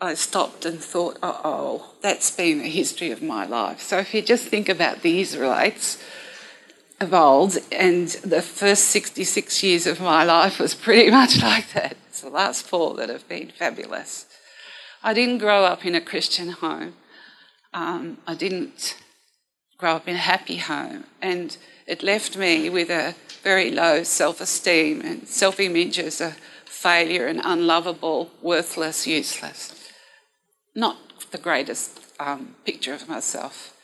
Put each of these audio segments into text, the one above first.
I stopped and thought, oh, that's been the history of my life. So if you just think about the Israelites of old, and the first 66 years of my life was pretty much like that. It's the last four that have been fabulous. I didn't grow up in a Christian home. Um, I didn't grow up in a happy home, and it left me with a very low self esteem and self image as a failure and unlovable, worthless, useless. Not the greatest um, picture of myself.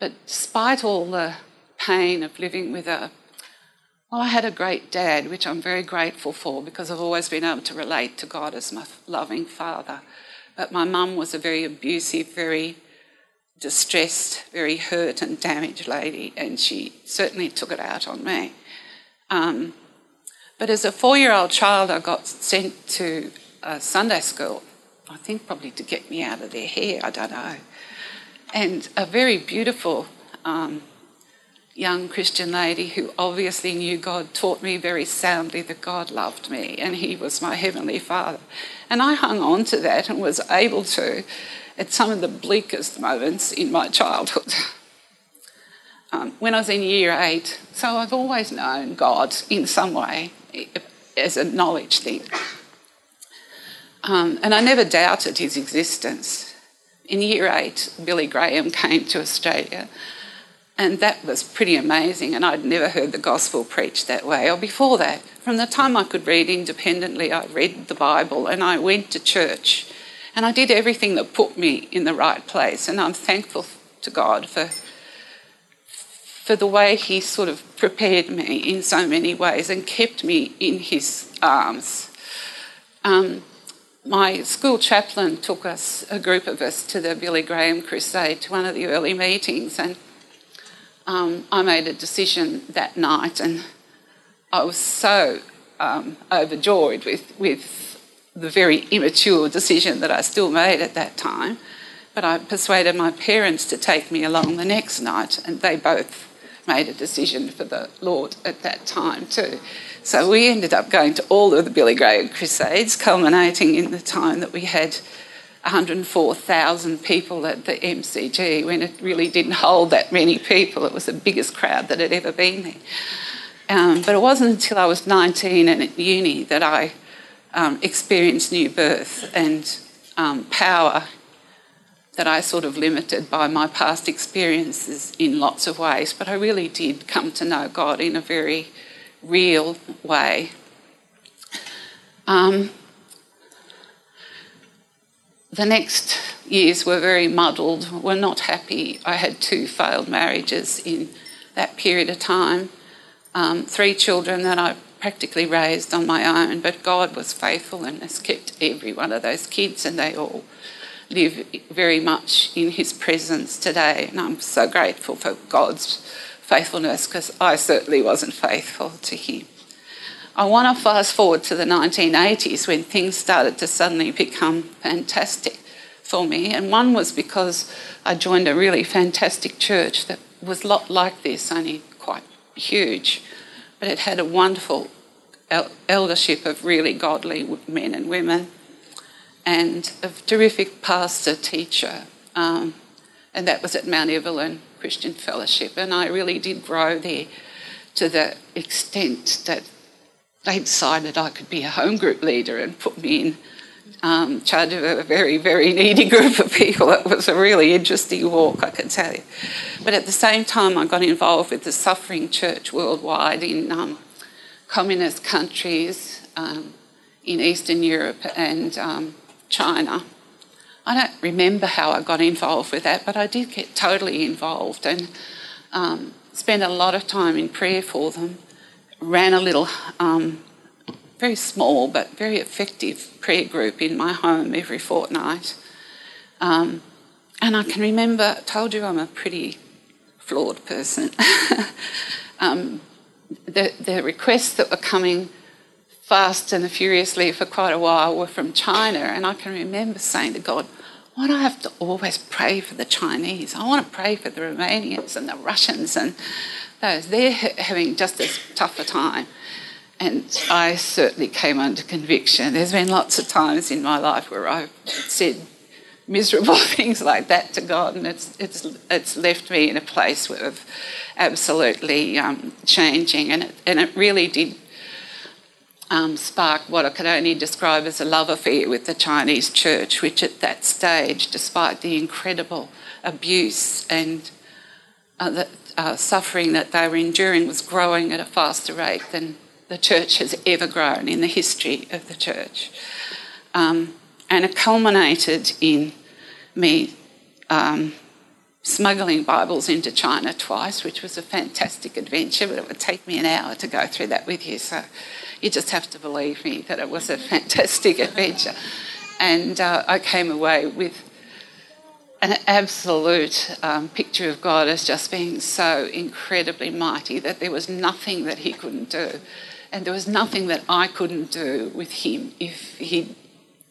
But despite all the pain of living with a well, I had a great dad, which I'm very grateful for because I've always been able to relate to God as my loving father. But my mum was a very abusive, very distressed, very hurt and damaged lady, and she certainly took it out on me. Um, but as a four year old child, I got sent to Sunday school, I think probably to get me out of their hair, I don't know. And a very beautiful um, young Christian lady who obviously knew God taught me very soundly that God loved me and He was my Heavenly Father. And I hung on to that and was able to at some of the bleakest moments in my childhood. Um, when I was in year eight, so I've always known God in some way as a knowledge thing. Um, and I never doubted his existence. In year eight, Billy Graham came to Australia, and that was pretty amazing. And I'd never heard the gospel preached that way. Or before that, from the time I could read independently, I read the Bible and I went to church. And I did everything that put me in the right place. And I'm thankful to God for, for the way He sort of prepared me in so many ways and kept me in His arms. Um, my school chaplain took us, a group of us, to the Billy Graham Crusade, to one of the early meetings. And um, I made a decision that night, and I was so um, overjoyed with, with the very immature decision that I still made at that time. But I persuaded my parents to take me along the next night, and they both made a decision for the Lord at that time too. So we ended up going to all of the Billy Graham Crusades, culminating in the time that we had 104,000 people at the MCG when it really didn't hold that many people. It was the biggest crowd that had ever been there. Um, but it wasn't until I was 19 and at uni that I um, experienced new birth and um, power that I sort of limited by my past experiences in lots of ways. But I really did come to know God in a very real way. Um, the next years were very muddled, were not happy. I had two failed marriages in that period of time, um, three children that I practically raised on my own, but God was faithful and has kept every one of those kids, and they all live very much in His presence today. And I'm so grateful for God's faithfulness because I certainly wasn't faithful to Him. I want to fast forward to the 1980s when things started to suddenly become fantastic for me. And one was because I joined a really fantastic church that was a lot like this, only quite huge but it had a wonderful eldership of really godly men and women and a terrific pastor teacher. Um, and that was at Mount Evelyn Christian Fellowship. And I really did grow there to the extent that they decided I could be a home group leader and put me in um, charge of a very, very needy group of people. It was a really interesting walk, I can tell you. But at the same time, I got involved with the Suffering Church worldwide in um, communist countries um, in Eastern Europe and um, China. I don't remember how I got involved with that, but I did get totally involved and um, spent a lot of time in prayer for them. Ran a little um, very small but very effective prayer group in my home every fortnight. Um, and I can remember, told you I'm a pretty flawed person. um, the, the requests that were coming fast and furiously for quite a while were from China, and I can remember saying to God, why do I have to always pray for the Chinese? I want to pray for the Romanians and the Russians and those. They're having just as tough a time. And I certainly came under conviction. There's been lots of times in my life where I've said miserable things like that to God, and it's, it's, it's left me in a place of absolutely um, changing. And it, and it really did um, spark what I could only describe as a love affair with the Chinese church, which at that stage, despite the incredible abuse and uh, the uh, suffering that they were enduring, was growing at a faster rate than the church has ever grown in the history of the church. Um, and it culminated in me um, smuggling Bibles into China twice, which was a fantastic adventure, but it would take me an hour to go through that with you. So you just have to believe me that it was a fantastic adventure. And uh, I came away with an absolute um, picture of God as just being so incredibly mighty that there was nothing that He couldn't do. And there was nothing that I couldn't do with Him if He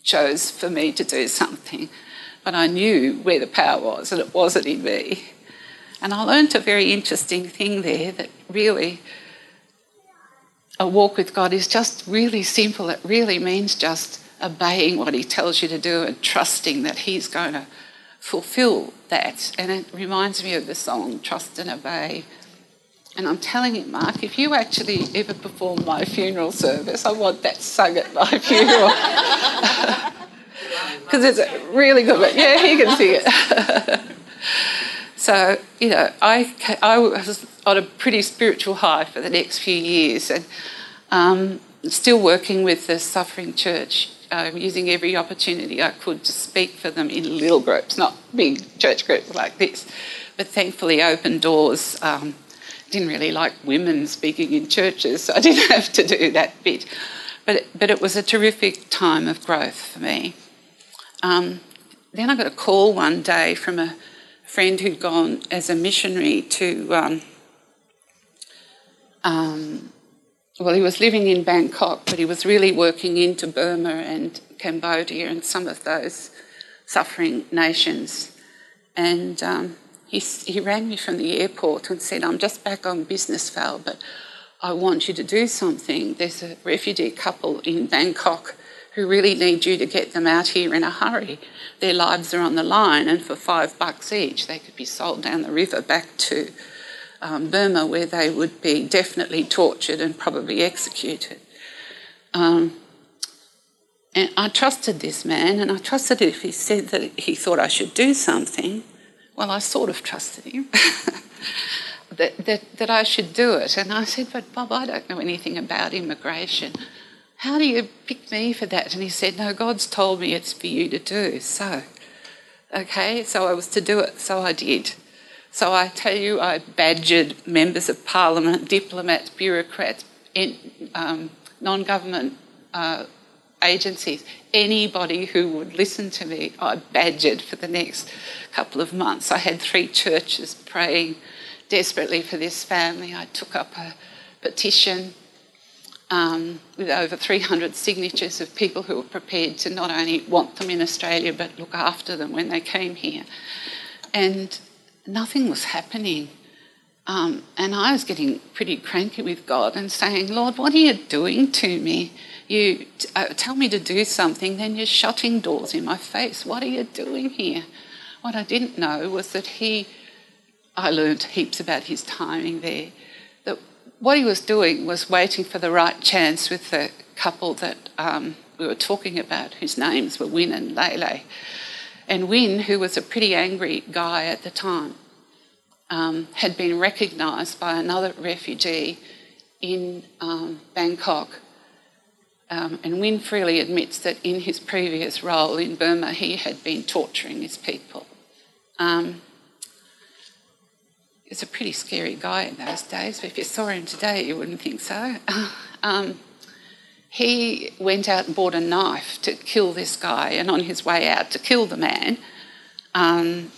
chose for me to do something. But I knew where the power was, and it wasn't in me. And I learned a very interesting thing there that really a walk with God is just really simple. It really means just obeying what He tells you to do and trusting that He's going to fulfill that. And it reminds me of the song Trust and Obey. And I'm telling you, Mark, if you actually ever perform my funeral service, I want that sung at my funeral. Because it's really good. But yeah, he can sing it. so, you know, I, I was on a pretty spiritual high for the next few years and um, still working with the suffering church uh, using every opportunity I could to speak for them in little groups, not big church groups like this. But thankfully, open doors. Um, didn't really like women speaking in churches, so I didn't have to do that bit. But but it was a terrific time of growth for me. Um, then I got a call one day from a friend who'd gone as a missionary to. Um, um well, he was living in Bangkok, but he was really working into Burma and Cambodia and some of those suffering nations. And um, he, he rang me from the airport and said, I'm just back on business, Val, but I want you to do something. There's a refugee couple in Bangkok who really need you to get them out here in a hurry. Their lives are on the line, and for five bucks each, they could be sold down the river back to um, Burma, where they would be definitely tortured and probably executed. Um, and I trusted this man, and I trusted if he said that he thought I should do something, well, I sort of trusted him. that, that, that I should do it. And I said, But Bob, I don't know anything about immigration. How do you pick me for that? And he said, No, God's told me it's for you to do. So, okay, so I was to do it. So I did. So I tell you, I badgered members of parliament, diplomats, bureaucrats, um, non government uh, agencies, anybody who would listen to me, I badgered for the next couple of months. I had three churches praying desperately for this family. I took up a petition um, with over 300 signatures of people who were prepared to not only want them in Australia but look after them when they came here. And nothing was happening. Um, and I was getting pretty cranky with God and saying, Lord, what are you doing to me? You uh, tell me to do something, then you're shutting doors in my face. What are you doing here? What I didn't know was that he, I learned heaps about his timing there. What he was doing was waiting for the right chance with the couple that um, we were talking about, whose names were Win and Lele. And Win, who was a pretty angry guy at the time, um, had been recognised by another refugee in um, Bangkok. Um, and Win freely admits that in his previous role in Burma, he had been torturing his people. He was a pretty scary guy in those days, but if you saw him today, you wouldn't think so. Um, he went out and bought a knife to kill this guy, and on his way out to kill the man, um,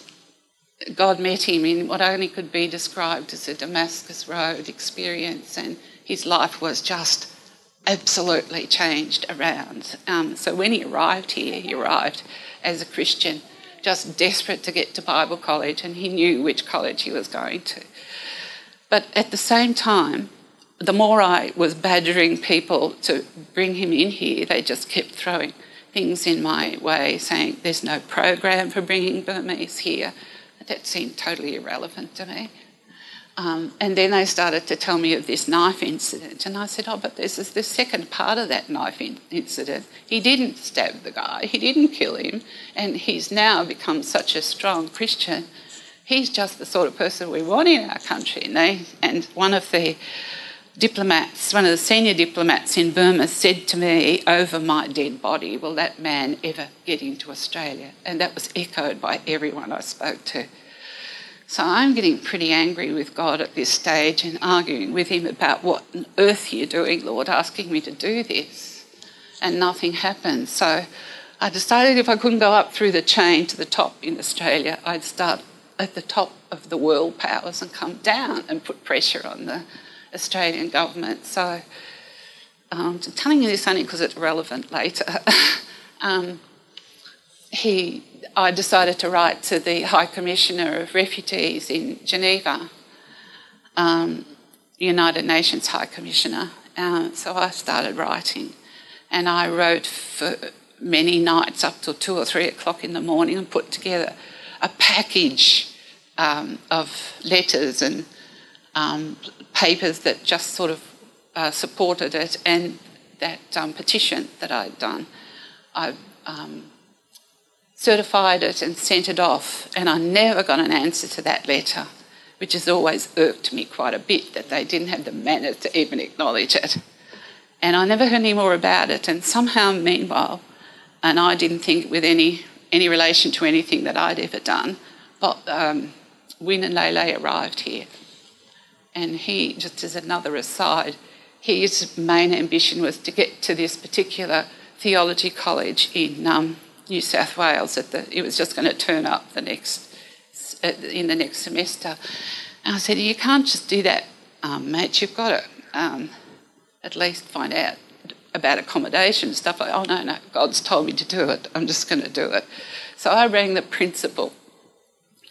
God met him in what only could be described as a Damascus Road experience, and his life was just absolutely changed around. Um, so when he arrived here, he arrived as a Christian, just desperate to get to Bible college, and he knew which college he was going to. But at the same time, the more I was badgering people to bring him in here, they just kept throwing things in my way, saying there's no program for bringing Burmese here. That seemed totally irrelevant to me. Um, and then they started to tell me of this knife incident, and I said, "Oh, but this is the second part of that knife in- incident. He didn't stab the guy, he didn't kill him, and he's now become such a strong Christian. He's just the sort of person we want in our country." And, they, and one of the diplomats, one of the senior diplomats in Burma, said to me over my dead body, Will that man ever get into Australia? And that was echoed by everyone I spoke to. So I'm getting pretty angry with God at this stage and arguing with him about what on earth you're doing, Lord, asking me to do this. And nothing happened. So I decided if I couldn't go up through the chain to the top in Australia, I'd start at the top of the world powers and come down and put pressure on the Australian government. So um, I'm telling you this only because it's relevant later. um, he, I decided to write to the High Commissioner of Refugees in Geneva, um, United Nations High Commissioner. Uh, so I started writing, and I wrote for many nights up till two or three o'clock in the morning and put together a package um, of letters and um, papers that just sort of uh, supported it and that um, petition that I'd done. I um, certified it and sent it off, and I never got an answer to that letter, which has always irked me quite a bit that they didn't have the manners to even acknowledge it. And I never heard any more about it, and somehow, meanwhile, and I didn't think with any, any relation to anything that I'd ever done, but um, Win and Lele arrived here and he, just as another aside, his main ambition was to get to this particular theology college in um, New South Wales. The, it was just going to turn up the next in the next semester. And I said, "You can't just do that, um, mate. You've got to um, at least find out about accommodation and stuff." Like, oh no, no, God's told me to do it. I'm just going to do it. So I rang the principal,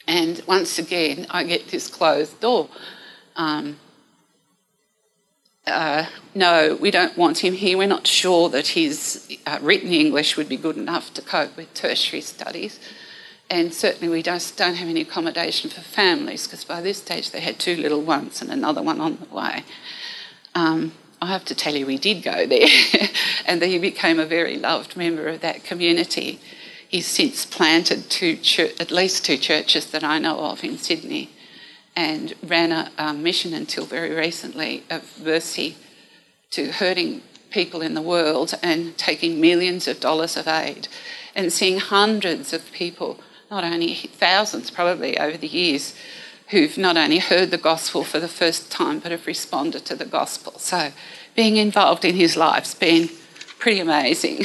and once again, I get this closed door um, uh, no, we don't want him here. We're not sure that his uh, written English would be good enough to cope with tertiary studies. And certainly, we just don't have any accommodation for families because by this stage they had two little ones and another one on the way. Um, I have to tell you, we did go there, and he became a very loved member of that community. He's since planted two, at least two churches that I know of in Sydney and ran a, a mission until very recently of mercy to hurting people in the world and taking millions of dollars of aid and seeing hundreds of people, not only thousands probably over the years, who've not only heard the gospel for the first time but have responded to the gospel. So being involved in his life's been pretty amazing.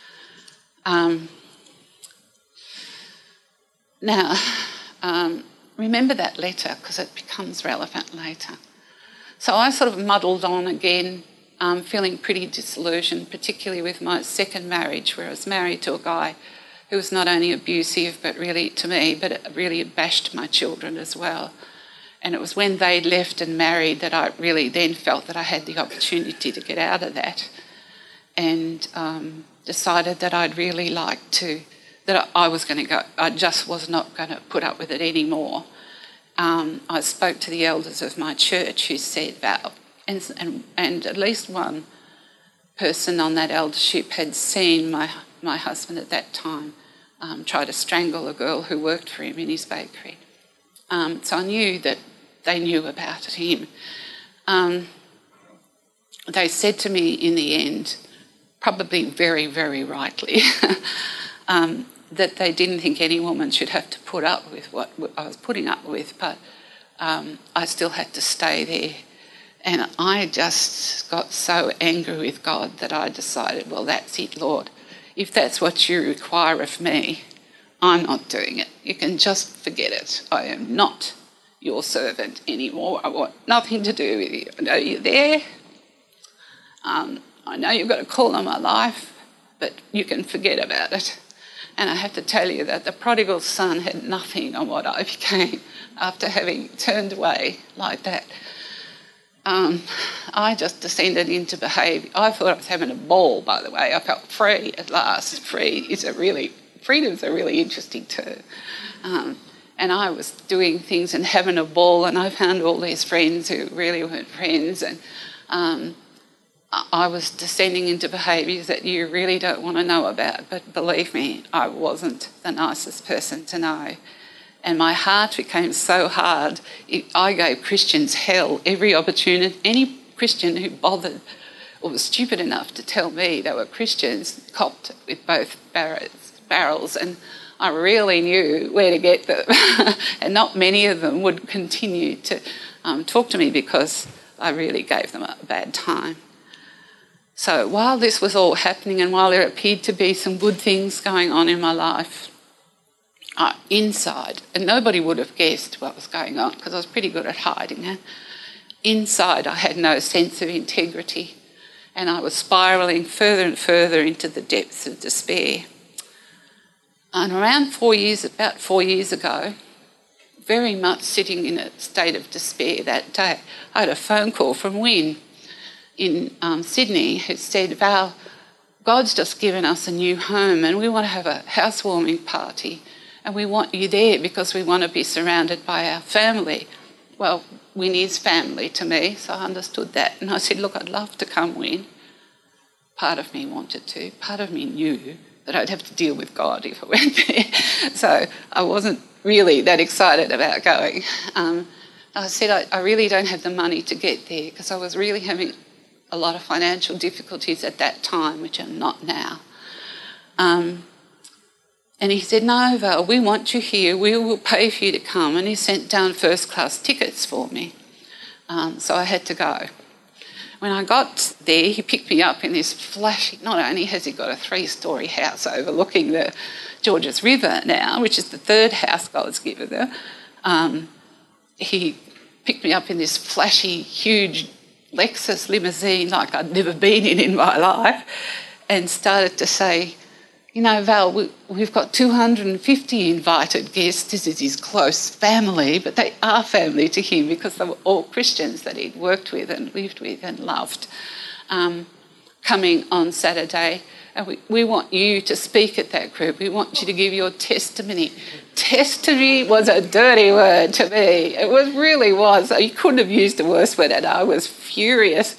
um, now, um, remember that letter because it becomes relevant later. So I sort of muddled on again, um, feeling pretty disillusioned, particularly with my second marriage, where I was married to a guy who was not only abusive, but really to me, but really bashed my children as well. And it was when they left and married that I really then felt that I had the opportunity to get out of that and um, decided that I'd really like to that I was going to go, I just was not going to put up with it anymore. Um, I spoke to the elders of my church who said, Val, and, and, and at least one person on that eldership had seen my, my husband at that time um, try to strangle a girl who worked for him in his bakery. Um, so I knew that they knew about him. Um, they said to me in the end, probably very, very rightly, um, that they didn't think any woman should have to put up with what I was putting up with, but um, I still had to stay there. And I just got so angry with God that I decided, well, that's it, Lord. If that's what you require of me, I'm not doing it. You can just forget it. I am not your servant anymore. I want nothing to do with you. I know you're there. Um, I know you've got a call on my life, but you can forget about it. And I have to tell you that the prodigal son had nothing on what I became after having turned away like that. um, I just descended into behaviour. I thought I was having a ball, by the way. I felt free at last. Free is a really, freedom's a really interesting term. Um, and I was doing things and having a ball, and I found all these friends who really weren't friends, and um, I was descending into behaviours that you really don't want to know about. But believe me, I wasn't the nicest person to know. And my heart became so hard, I gave Christians hell every opportunity. Any Christian who bothered or was stupid enough to tell me they were Christians copped with both barrels. And I really knew where to get them. and not many of them would continue to um, talk to me because I really gave them a bad time. So while this was all happening and while there appeared to be some good things going on in my life, uh, inside, and nobody would have guessed what was going on because I was pretty good at hiding it. Inside, I had no sense of integrity, and I was spiralling further and further into the depths of despair. And around four years, about four years ago, very much sitting in a state of despair that day, I had a phone call from Win in um, Sydney who said, Val, God's just given us a new home and we want to have a housewarming party and we want you there because we want to be surrounded by our family. Well, Win is family to me, so I understood that. And I said, Look, I'd love to come, Win. Part of me wanted to, part of me knew that I'd have to deal with God if I went there. so I wasn't really that excited about going. Um, I said, I, I, really don't have the money to get there because I was really having a lot of financial difficulties at that time, which I'm not now. Um, and he said, No, Val, we want you here. We will pay for you to come. And he sent down first class tickets for me. Um, so I had to go. When I got there, he picked me up in this flashy, not only has he got a three story house overlooking the Georges River now, which is the third house God's given her, um, he picked me up in this flashy, huge Lexus limousine like I'd never been in in my life and started to say, you know, Val, we, have got 250 invited guests. This is his close family, but they are family to him because they were all Christians that he'd worked with and lived with and loved. Um, coming on Saturday, and we, we want you to speak at that group. We want you to give your testimony. Testimony was a dirty word to me. It was really was. You couldn't have used a worse word, and I was furious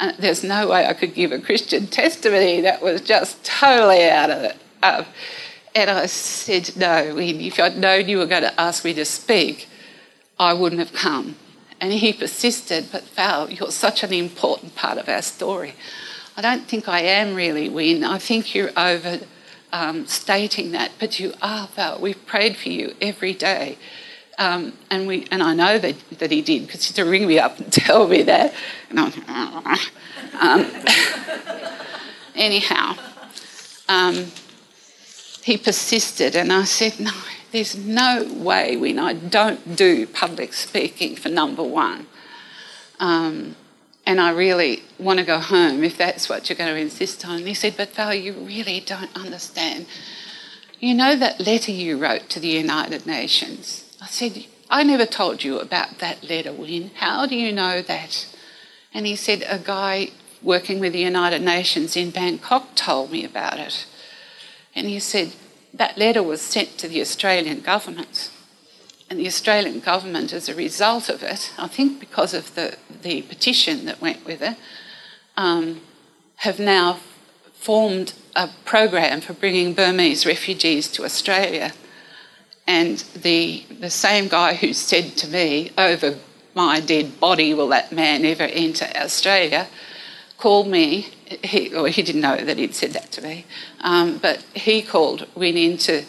and there's no way I could give a Christian testimony that was just totally out of it. Um, and I said, No, if I'd known you were going to ask me to speak, I wouldn't have come. And he persisted, but Val, you're such an important part of our story. I don't think I am really, Win. I think you're over um, stating that, but you are, Val. We've prayed for you every day. Um, and we and I know that, that he did because he had to ring me up and tell me that. And I um, anyhow, um, he persisted, and I said, "No, there's no way when I don't do public speaking for number one." Um, and I really want to go home if that's what you're going to insist on. And he said, But Val, you really don't understand. You know that letter you wrote to the United Nations? I said, I never told you about that letter, Win. How do you know that? And he said, A guy working with the United Nations in Bangkok told me about it. And he said, That letter was sent to the Australian government. And the Australian government, as a result of it, I think because of the, the petition that went with it, um, have now formed a program for bringing Burmese refugees to Australia. And the, the same guy who said to me, over my dead body, will that man ever enter Australia, called me. He, or he didn't know that he'd said that to me, um, but he called went into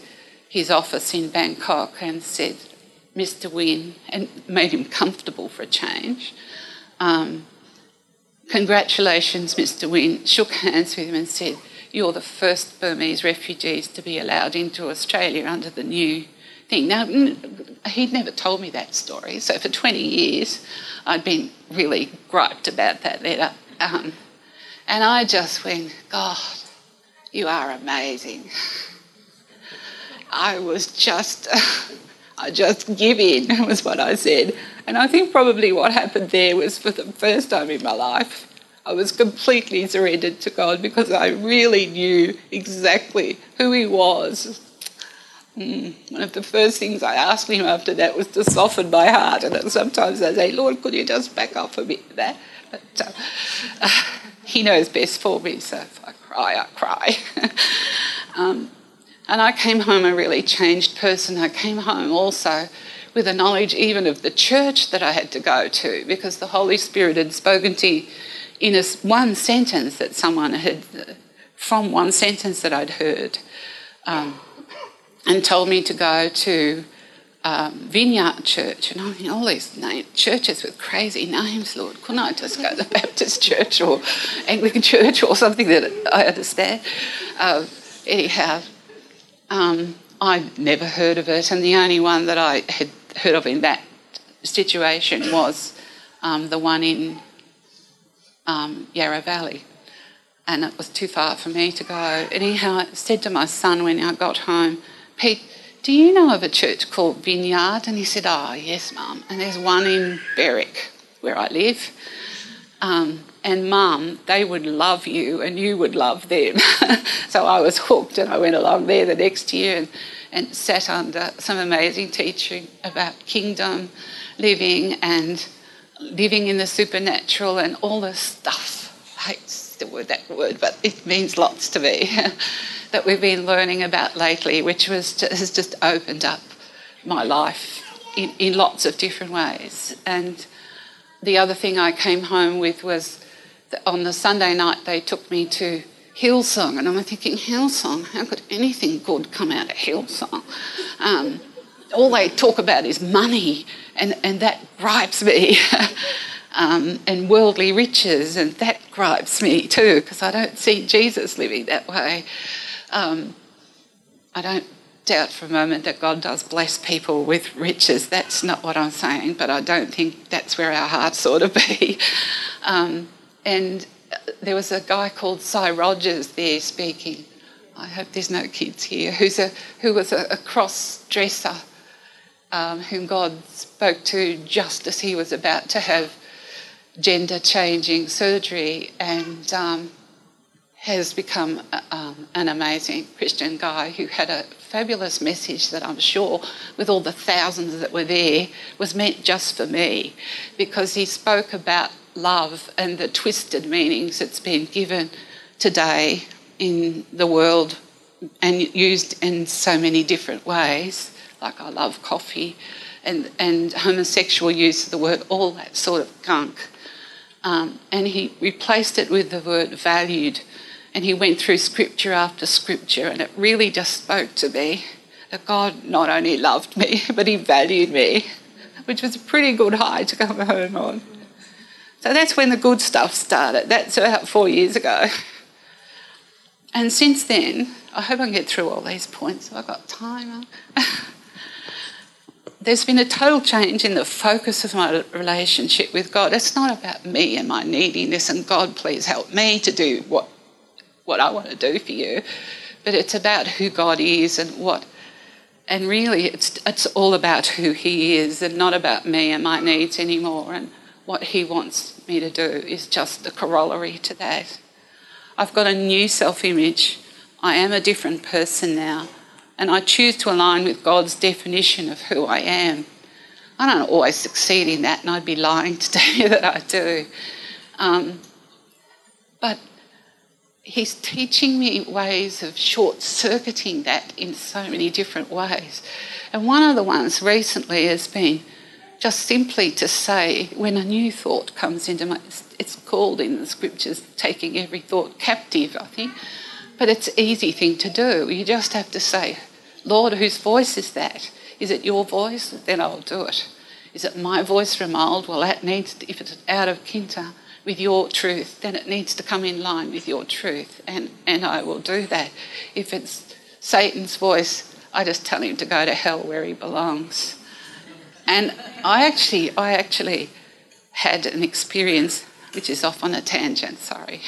his office in Bangkok and said, Mr. Win, and made him comfortable for a change. Um, Congratulations, Mr. Win. Shook hands with him and said, You're the first Burmese refugees to be allowed into Australia under the new thing. Now, he'd never told me that story, so for 20 years I'd been really griped about that letter. Um, and I just went, God, you are amazing. I was just, just give in, was what I said. And I think probably what happened there was for the first time in my life, I was completely surrendered to God because I really knew exactly who He was. Mm. One of the first things I asked Him after that was to soften my heart. And sometimes I say, Lord, could you just back off a bit there? But uh, uh, He knows best for me, so if I cry, I cry. um, and I came home a really changed person. I came home also with a knowledge even of the church that I had to go to because the Holy Spirit had spoken to me in a, one sentence that someone had, from one sentence that I'd heard, um, and told me to go to um, Vineyard Church. And I mean, all these name, churches with crazy names, Lord. Couldn't I just go to the Baptist Church or Anglican Church or something that I understand? Uh, anyhow, um, I'd never heard of it, and the only one that I had heard of in that situation was um, the one in um, Yarra Valley. And it was too far for me to go. Anyhow, I said to my son when I got home, Pete, do you know of a church called Vineyard? And he said, Oh, yes, Mum. And there's one in Berwick, where I live. Um, and Mum, they would love you and you would love them. so I was hooked and I went along there the next year and, and sat under some amazing teaching about kingdom living and living in the supernatural and all this stuff. I hate the word, that word, but it means lots to me that we've been learning about lately, which was just, has just opened up my life in, in lots of different ways. And the other thing I came home with was on the Sunday night they took me to Hillsong, and I'm thinking, Hillsong? How could anything good come out of Hillsong? Um, all they talk about is money, and, and that gripes me. um, and worldly riches, and that gripes me too, because I don't see Jesus living that way. Um, I don't doubt for a moment that God does bless people with riches. That's not what I'm saying, but I don't think that's where our hearts ought to be. And there was a guy called Sy Rogers there speaking. I hope there's no kids here. Who's a who was a, a cross dresser um, whom God spoke to just as he was about to have gender changing surgery and um, has become um, an amazing Christian guy who had a fabulous message that I'm sure, with all the thousands that were there, was meant just for me because he spoke about love and the twisted meanings that's been given today in the world and used in so many different ways like I love coffee, and, and homosexual use of the word, all that sort of gunk. Um, and he replaced it with the word valued. And he went through scripture after scripture, and it really just spoke to me that God not only loved me, but he valued me, which was a pretty good high to come home on. So that's when the good stuff started. That's about four years ago. And since then, I hope I can get through all these points. I've got time? there's been a total change in the focus of my relationship with God. It's not about me and my neediness and God, please help me to do what, what I want to do for you. But it's about who God is and what, and really it's, it's all about who He is and not about me and my needs anymore. And what He wants me to do is just the corollary to that. I've got a new self image. I am a different person now and I choose to align with God's definition of who I am. I don't always succeed in that, and I'd be lying to tell you that I do. Um, but He's teaching me ways of short circuiting that in so many different ways. And one of the ones recently has been just simply to say when a new thought comes into my it's called in the scriptures taking every thought captive i think but it's an easy thing to do you just have to say Lord, whose voice is that? Is it your voice? Then I'll do it. Is it my voice from old? Well, that needs, to, if it's out of kinta with your truth, then it needs to come in line with your truth, and, and I will do that. If it's Satan's voice, I just tell him to go to hell where he belongs. And I actually, I actually had an experience, which is off on a tangent, sorry.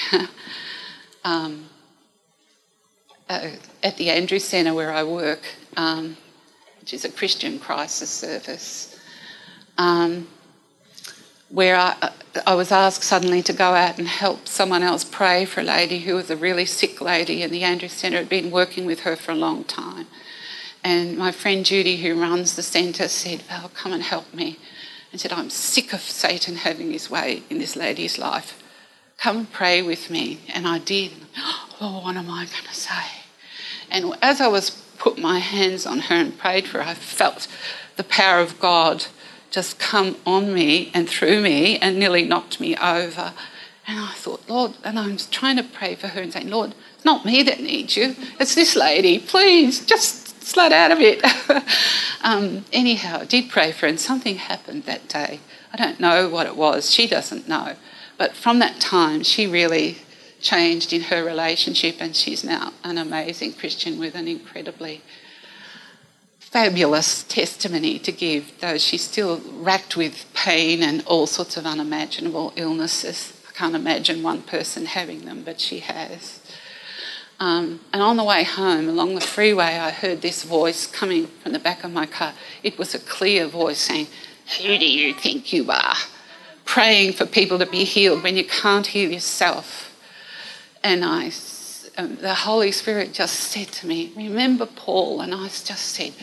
um, uh, at the Andrews Centre where I work, um, which is a Christian crisis service. Um, where I, I was asked suddenly to go out and help someone else pray for a lady who was a really sick lady, and the Andrews Centre had been working with her for a long time. And my friend Judy, who runs the centre, said, Val, come and help me. And said, I'm sick of Satan having his way in this lady's life. Come and pray with me. And I did. Oh, what am I going to say? And as I was put my hands on her and prayed for her, I felt the power of God just come on me and through me and nearly knocked me over. And I thought, Lord, and I was trying to pray for her and saying, Lord, it's not me that needs you, it's this lady. Please, just slut out of it. um, anyhow, I did pray for her, and something happened that day. I don't know what it was, she doesn't know. But from that time, she really changed in her relationship, and she's now an amazing Christian with an incredibly fabulous testimony to give, though she's still racked with pain and all sorts of unimaginable illnesses. I can't imagine one person having them, but she has. Um, and on the way home along the freeway, I heard this voice coming from the back of my car. It was a clear voice saying, Who do you think you are? Praying for people to be healed when you can't heal yourself. And I, um, the Holy Spirit just said to me, Remember Paul? And I just said,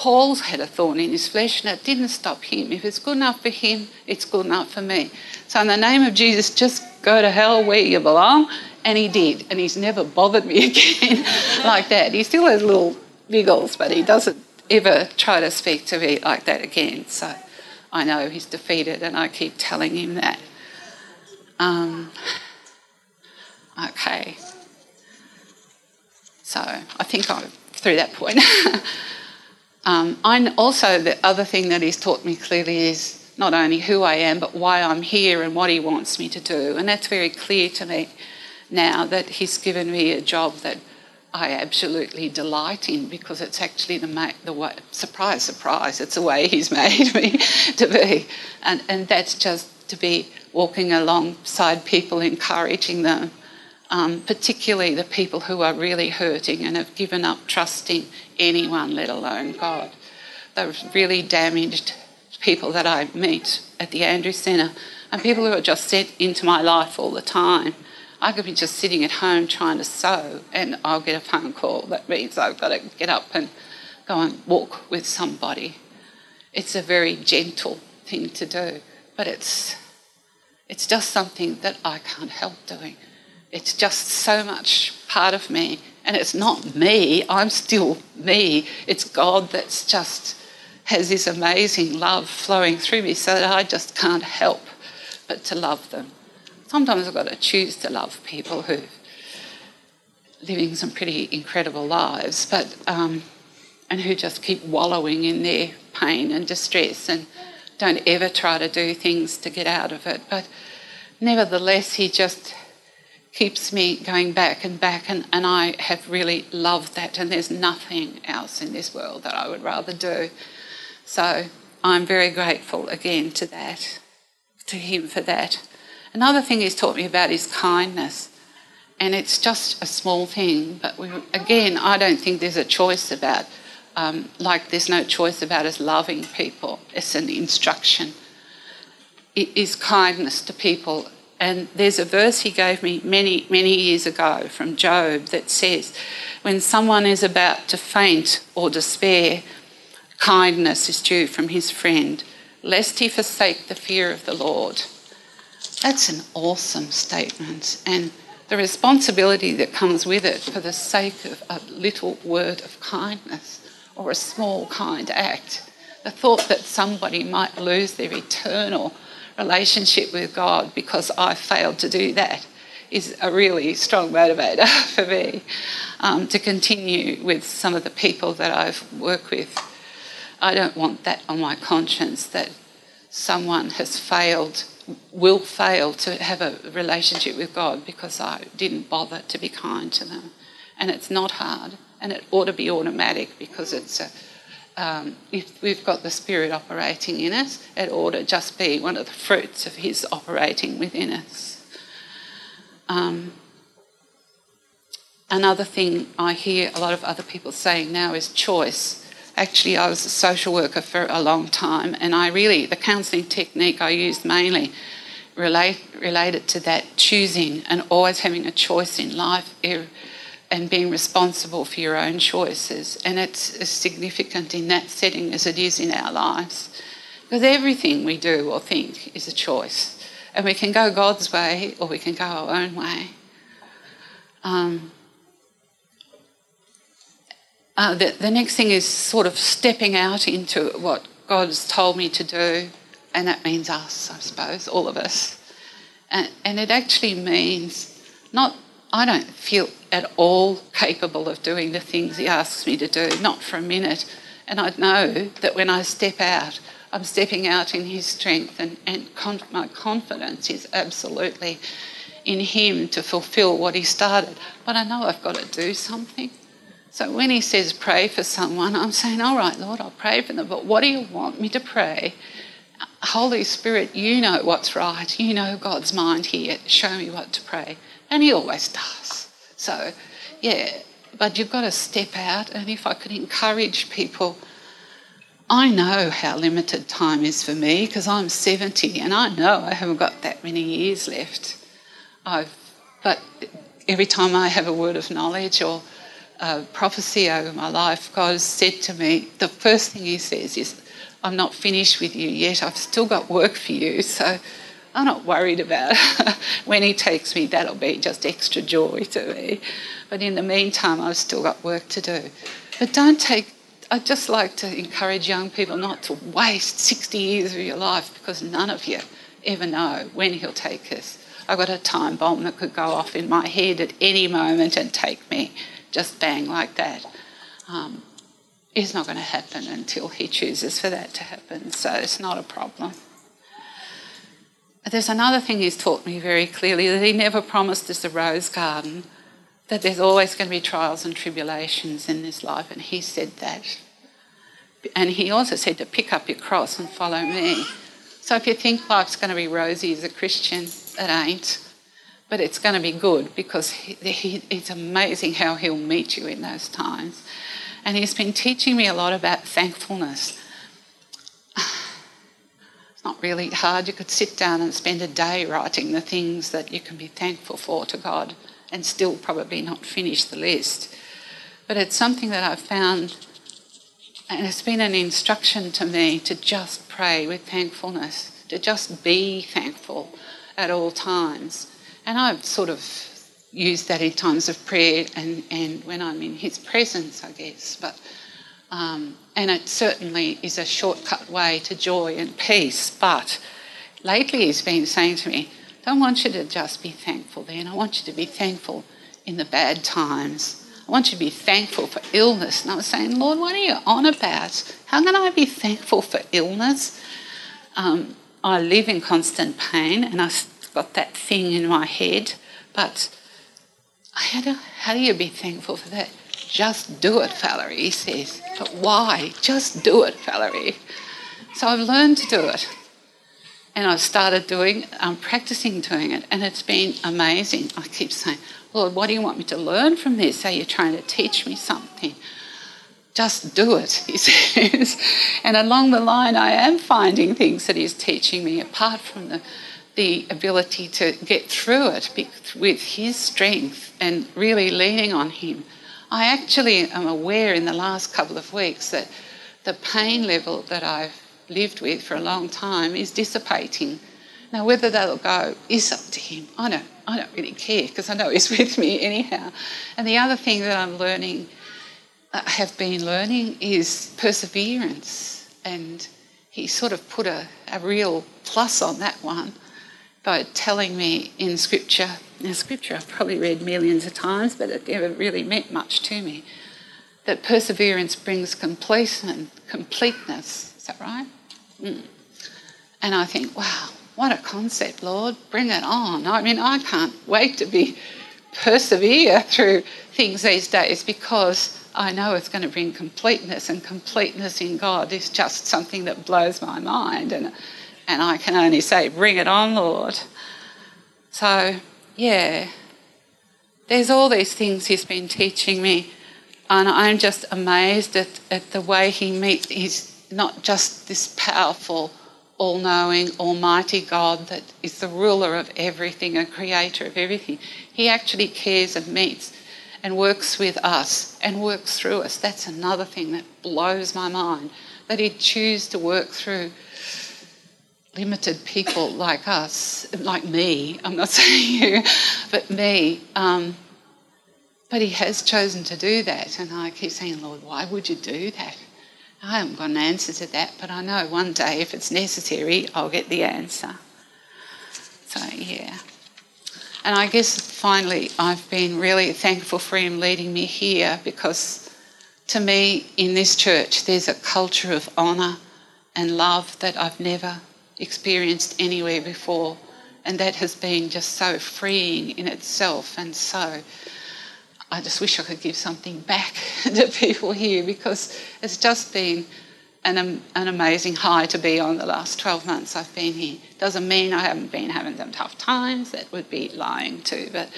Paul's had a thorn in his flesh and it didn't stop him. If it's good enough for him, it's good enough for me. So, in the name of Jesus, just go to hell where you belong. And he did. And he's never bothered me again like that. He still has little giggles, but he doesn't ever try to speak to me like that again. So, I know he's defeated and I keep telling him that. Um, okay. So, I think I'm through that point. Um, I also, the other thing that he's taught me clearly is not only who I am, but why I'm here and what he wants me to do. And that's very clear to me now that he's given me a job that I absolutely delight in because it's actually the, the way, surprise, surprise, it's the way he's made me to be. And, and that's just to be walking alongside people, encouraging them, um, particularly the people who are really hurting and have given up trusting anyone, let alone God. Those really damaged people that I meet at the Andrews Centre and people who are just sent into my life all the time. I could be just sitting at home trying to sew and I'll get a phone call. That means I've got to get up and go and walk with somebody. It's a very gentle thing to do, but it's, it's just something that I can't help doing. It's just so much part of me. And it's not me, I'm still me. It's God that's just has this amazing love flowing through me so that I just can't help but to love them. Sometimes I've got to choose to love people who living some pretty incredible lives, but um, and who just keep wallowing in their pain and distress and don't ever try to do things to get out of it. But nevertheless, he just keeps me going back and back, and, and I have really loved that. And there's nothing else in this world that I would rather do. So I'm very grateful again to that, to him for that. Another thing he's taught me about is kindness. And it's just a small thing, but we, again, I don't think there's a choice about, um, like, there's no choice about us loving people. It's an instruction. It is kindness to people and there's a verse he gave me many, many years ago from Job that says, When someone is about to faint or despair, kindness is due from his friend, lest he forsake the fear of the Lord. That's an awesome statement. And the responsibility that comes with it for the sake of a little word of kindness or a small kind act. The thought that somebody might lose their eternal relationship with God because I failed to do that is a really strong motivator for me um, to continue with some of the people that I've worked with. I don't want that on my conscience that someone has failed, will fail to have a relationship with God because I didn't bother to be kind to them. And it's not hard, and it ought to be automatic because it's a um, if we've got the Spirit operating in us, it ought to just be one of the fruits of His operating within us. Um, another thing I hear a lot of other people saying now is choice. Actually, I was a social worker for a long time, and I really, the counselling technique I used mainly relate, related to that choosing and always having a choice in life and being responsible for your own choices. And it's as significant in that setting as it is in our lives. Because everything we do or think is a choice. And we can go God's way or we can go our own way. Um, uh, the, the next thing is sort of stepping out into what God's told me to do, and that means us, I suppose, all of us. And, and it actually means not, I don't feel at all capable of doing the things He asks me to do, not for a minute. And I know that when I step out, I'm stepping out in His strength, and, and my confidence is absolutely in Him to fulfill what He started. But I know I've got to do something. So when he says pray for someone, I'm saying, all right, Lord, I'll pray for them, but what do you want me to pray? Holy Spirit, you know what's right. You know God's mind here. Show me what to pray. And he always does. So, yeah, but you've got to step out. And if I could encourage people, I know how limited time is for me because I'm 70 and I know I haven't got that many years left. I've, but every time I have a word of knowledge or prophecy over my life, God has said to me, the first thing He says is, I'm not finished with you yet. I've still got work for you. So I'm not worried about when He takes me, that'll be just extra joy to me. But in the meantime, I've still got work to do. But don't take, I'd just like to encourage young people not to waste 60 years of your life because none of you ever know when He'll take us. I've got a time bomb that could go off in my head at any moment and take me just bang like that, um, is not going to happen until he chooses for that to happen. So it's not a problem. There's another thing he's taught me very clearly that he never promised us a rose garden, that there's always going to be trials and tribulations in this life, and he said that. And he also said to pick up your cross and follow me. So if you think life's going to be rosy as a Christian, it ain't but it's going to be good because he, he, it's amazing how he'll meet you in those times. And he's been teaching me a lot about thankfulness. It's not really hard. You could sit down and spend a day writing the things that you can be thankful for to God and still probably not finish the list. But it's something that I've found, and it's been an instruction to me to just pray with thankfulness, to just be thankful at all times. And I've sort of used that in times of prayer and, and when I'm in His presence, I guess. But um, and it certainly is a shortcut way to joy and peace. But lately, He's been saying to me, "Don't want you to just be thankful. Then I want you to be thankful in the bad times." I want you to be thankful for illness. And I was saying, Lord, what are you on about? How can I be thankful for illness? Um, I live in constant pain and I got that thing in my head. But I had a, how do you be thankful for that? Just do it, Valerie, he says. But why? Just do it, Valerie. So I've learned to do it. And I've started doing, I'm practicing doing it, and it's been amazing. I keep saying, Lord, what do you want me to learn from this? Are you trying to teach me something? Just do it, he says. and along the line, I am finding things that he's teaching me apart from the the ability to get through it with his strength and really leaning on him. I actually am aware in the last couple of weeks that the pain level that I've lived with for a long time is dissipating. Now, whether that'll go is up to him. I don't, I don't really care because I know he's with me anyhow. And the other thing that I'm learning, uh, have been learning, is perseverance. And he sort of put a, a real plus on that one by telling me in scripture, now scripture I've probably read millions of times, but it never really meant much to me, that perseverance brings completion, completeness. Is that right? Mm. And I think, wow, what a concept, Lord. Bring it on. I mean, I can't wait to be persevere through things these days because I know it's going to bring completeness, and completeness in God is just something that blows my mind. And and I can only say, Bring it on, Lord. So, yeah, there's all these things He's been teaching me. and I'm just amazed at, at the way he meets. He's not just this powerful, all knowing, almighty God that is the ruler of everything, a creator of everything. He actually cares and meets and works with us and works through us. That's another thing that blows my mind that He'd choose to work through limited people like us, like me. I'm not saying you, but me. Um, but He has chosen to do that. And I keep saying, Lord, why would you do that? I haven't got an answer to that, but I know one day if it's necessary, I'll get the answer. So, yeah. And I guess finally, I've been really thankful for him leading me here because to me, in this church, there's a culture of honour and love that I've never experienced anywhere before. And that has been just so freeing in itself. And so I just wish I could give something back to people here because it's just been an, an amazing high to be on the last 12 months I've been here. Doesn't mean I haven't been having some tough times, that would be lying too, but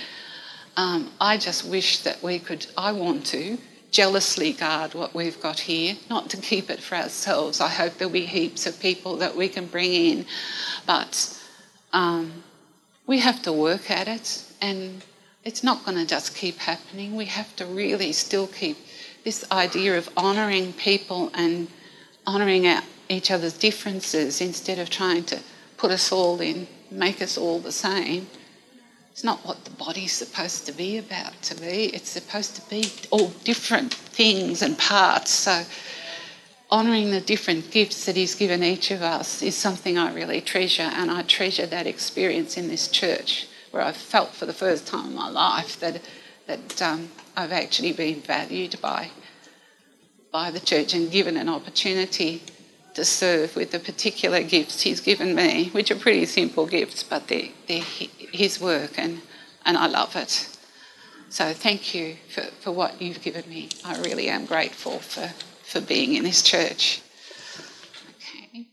um, I just wish that we could, I want to jealously guard what we've got here, not to keep it for ourselves. I hope there'll be heaps of people that we can bring in, but um, we have to work at it and it's not going to just keep happening. We have to really still keep this idea of honouring people and honouring each other's differences instead of trying to put us all in, make us all the same. It's not what the body's supposed to be about to be. It's supposed to be all different things and parts. So, honouring the different gifts that He's given each of us is something I really treasure, and I treasure that experience in this church where I've felt for the first time in my life that that um, I've actually been valued by by the church and given an opportunity to serve with the particular gifts he's given me, which are pretty simple gifts, but they're, they're his work, and, and I love it. So thank you for, for what you've given me. I really am grateful for, for being in this church. Okay.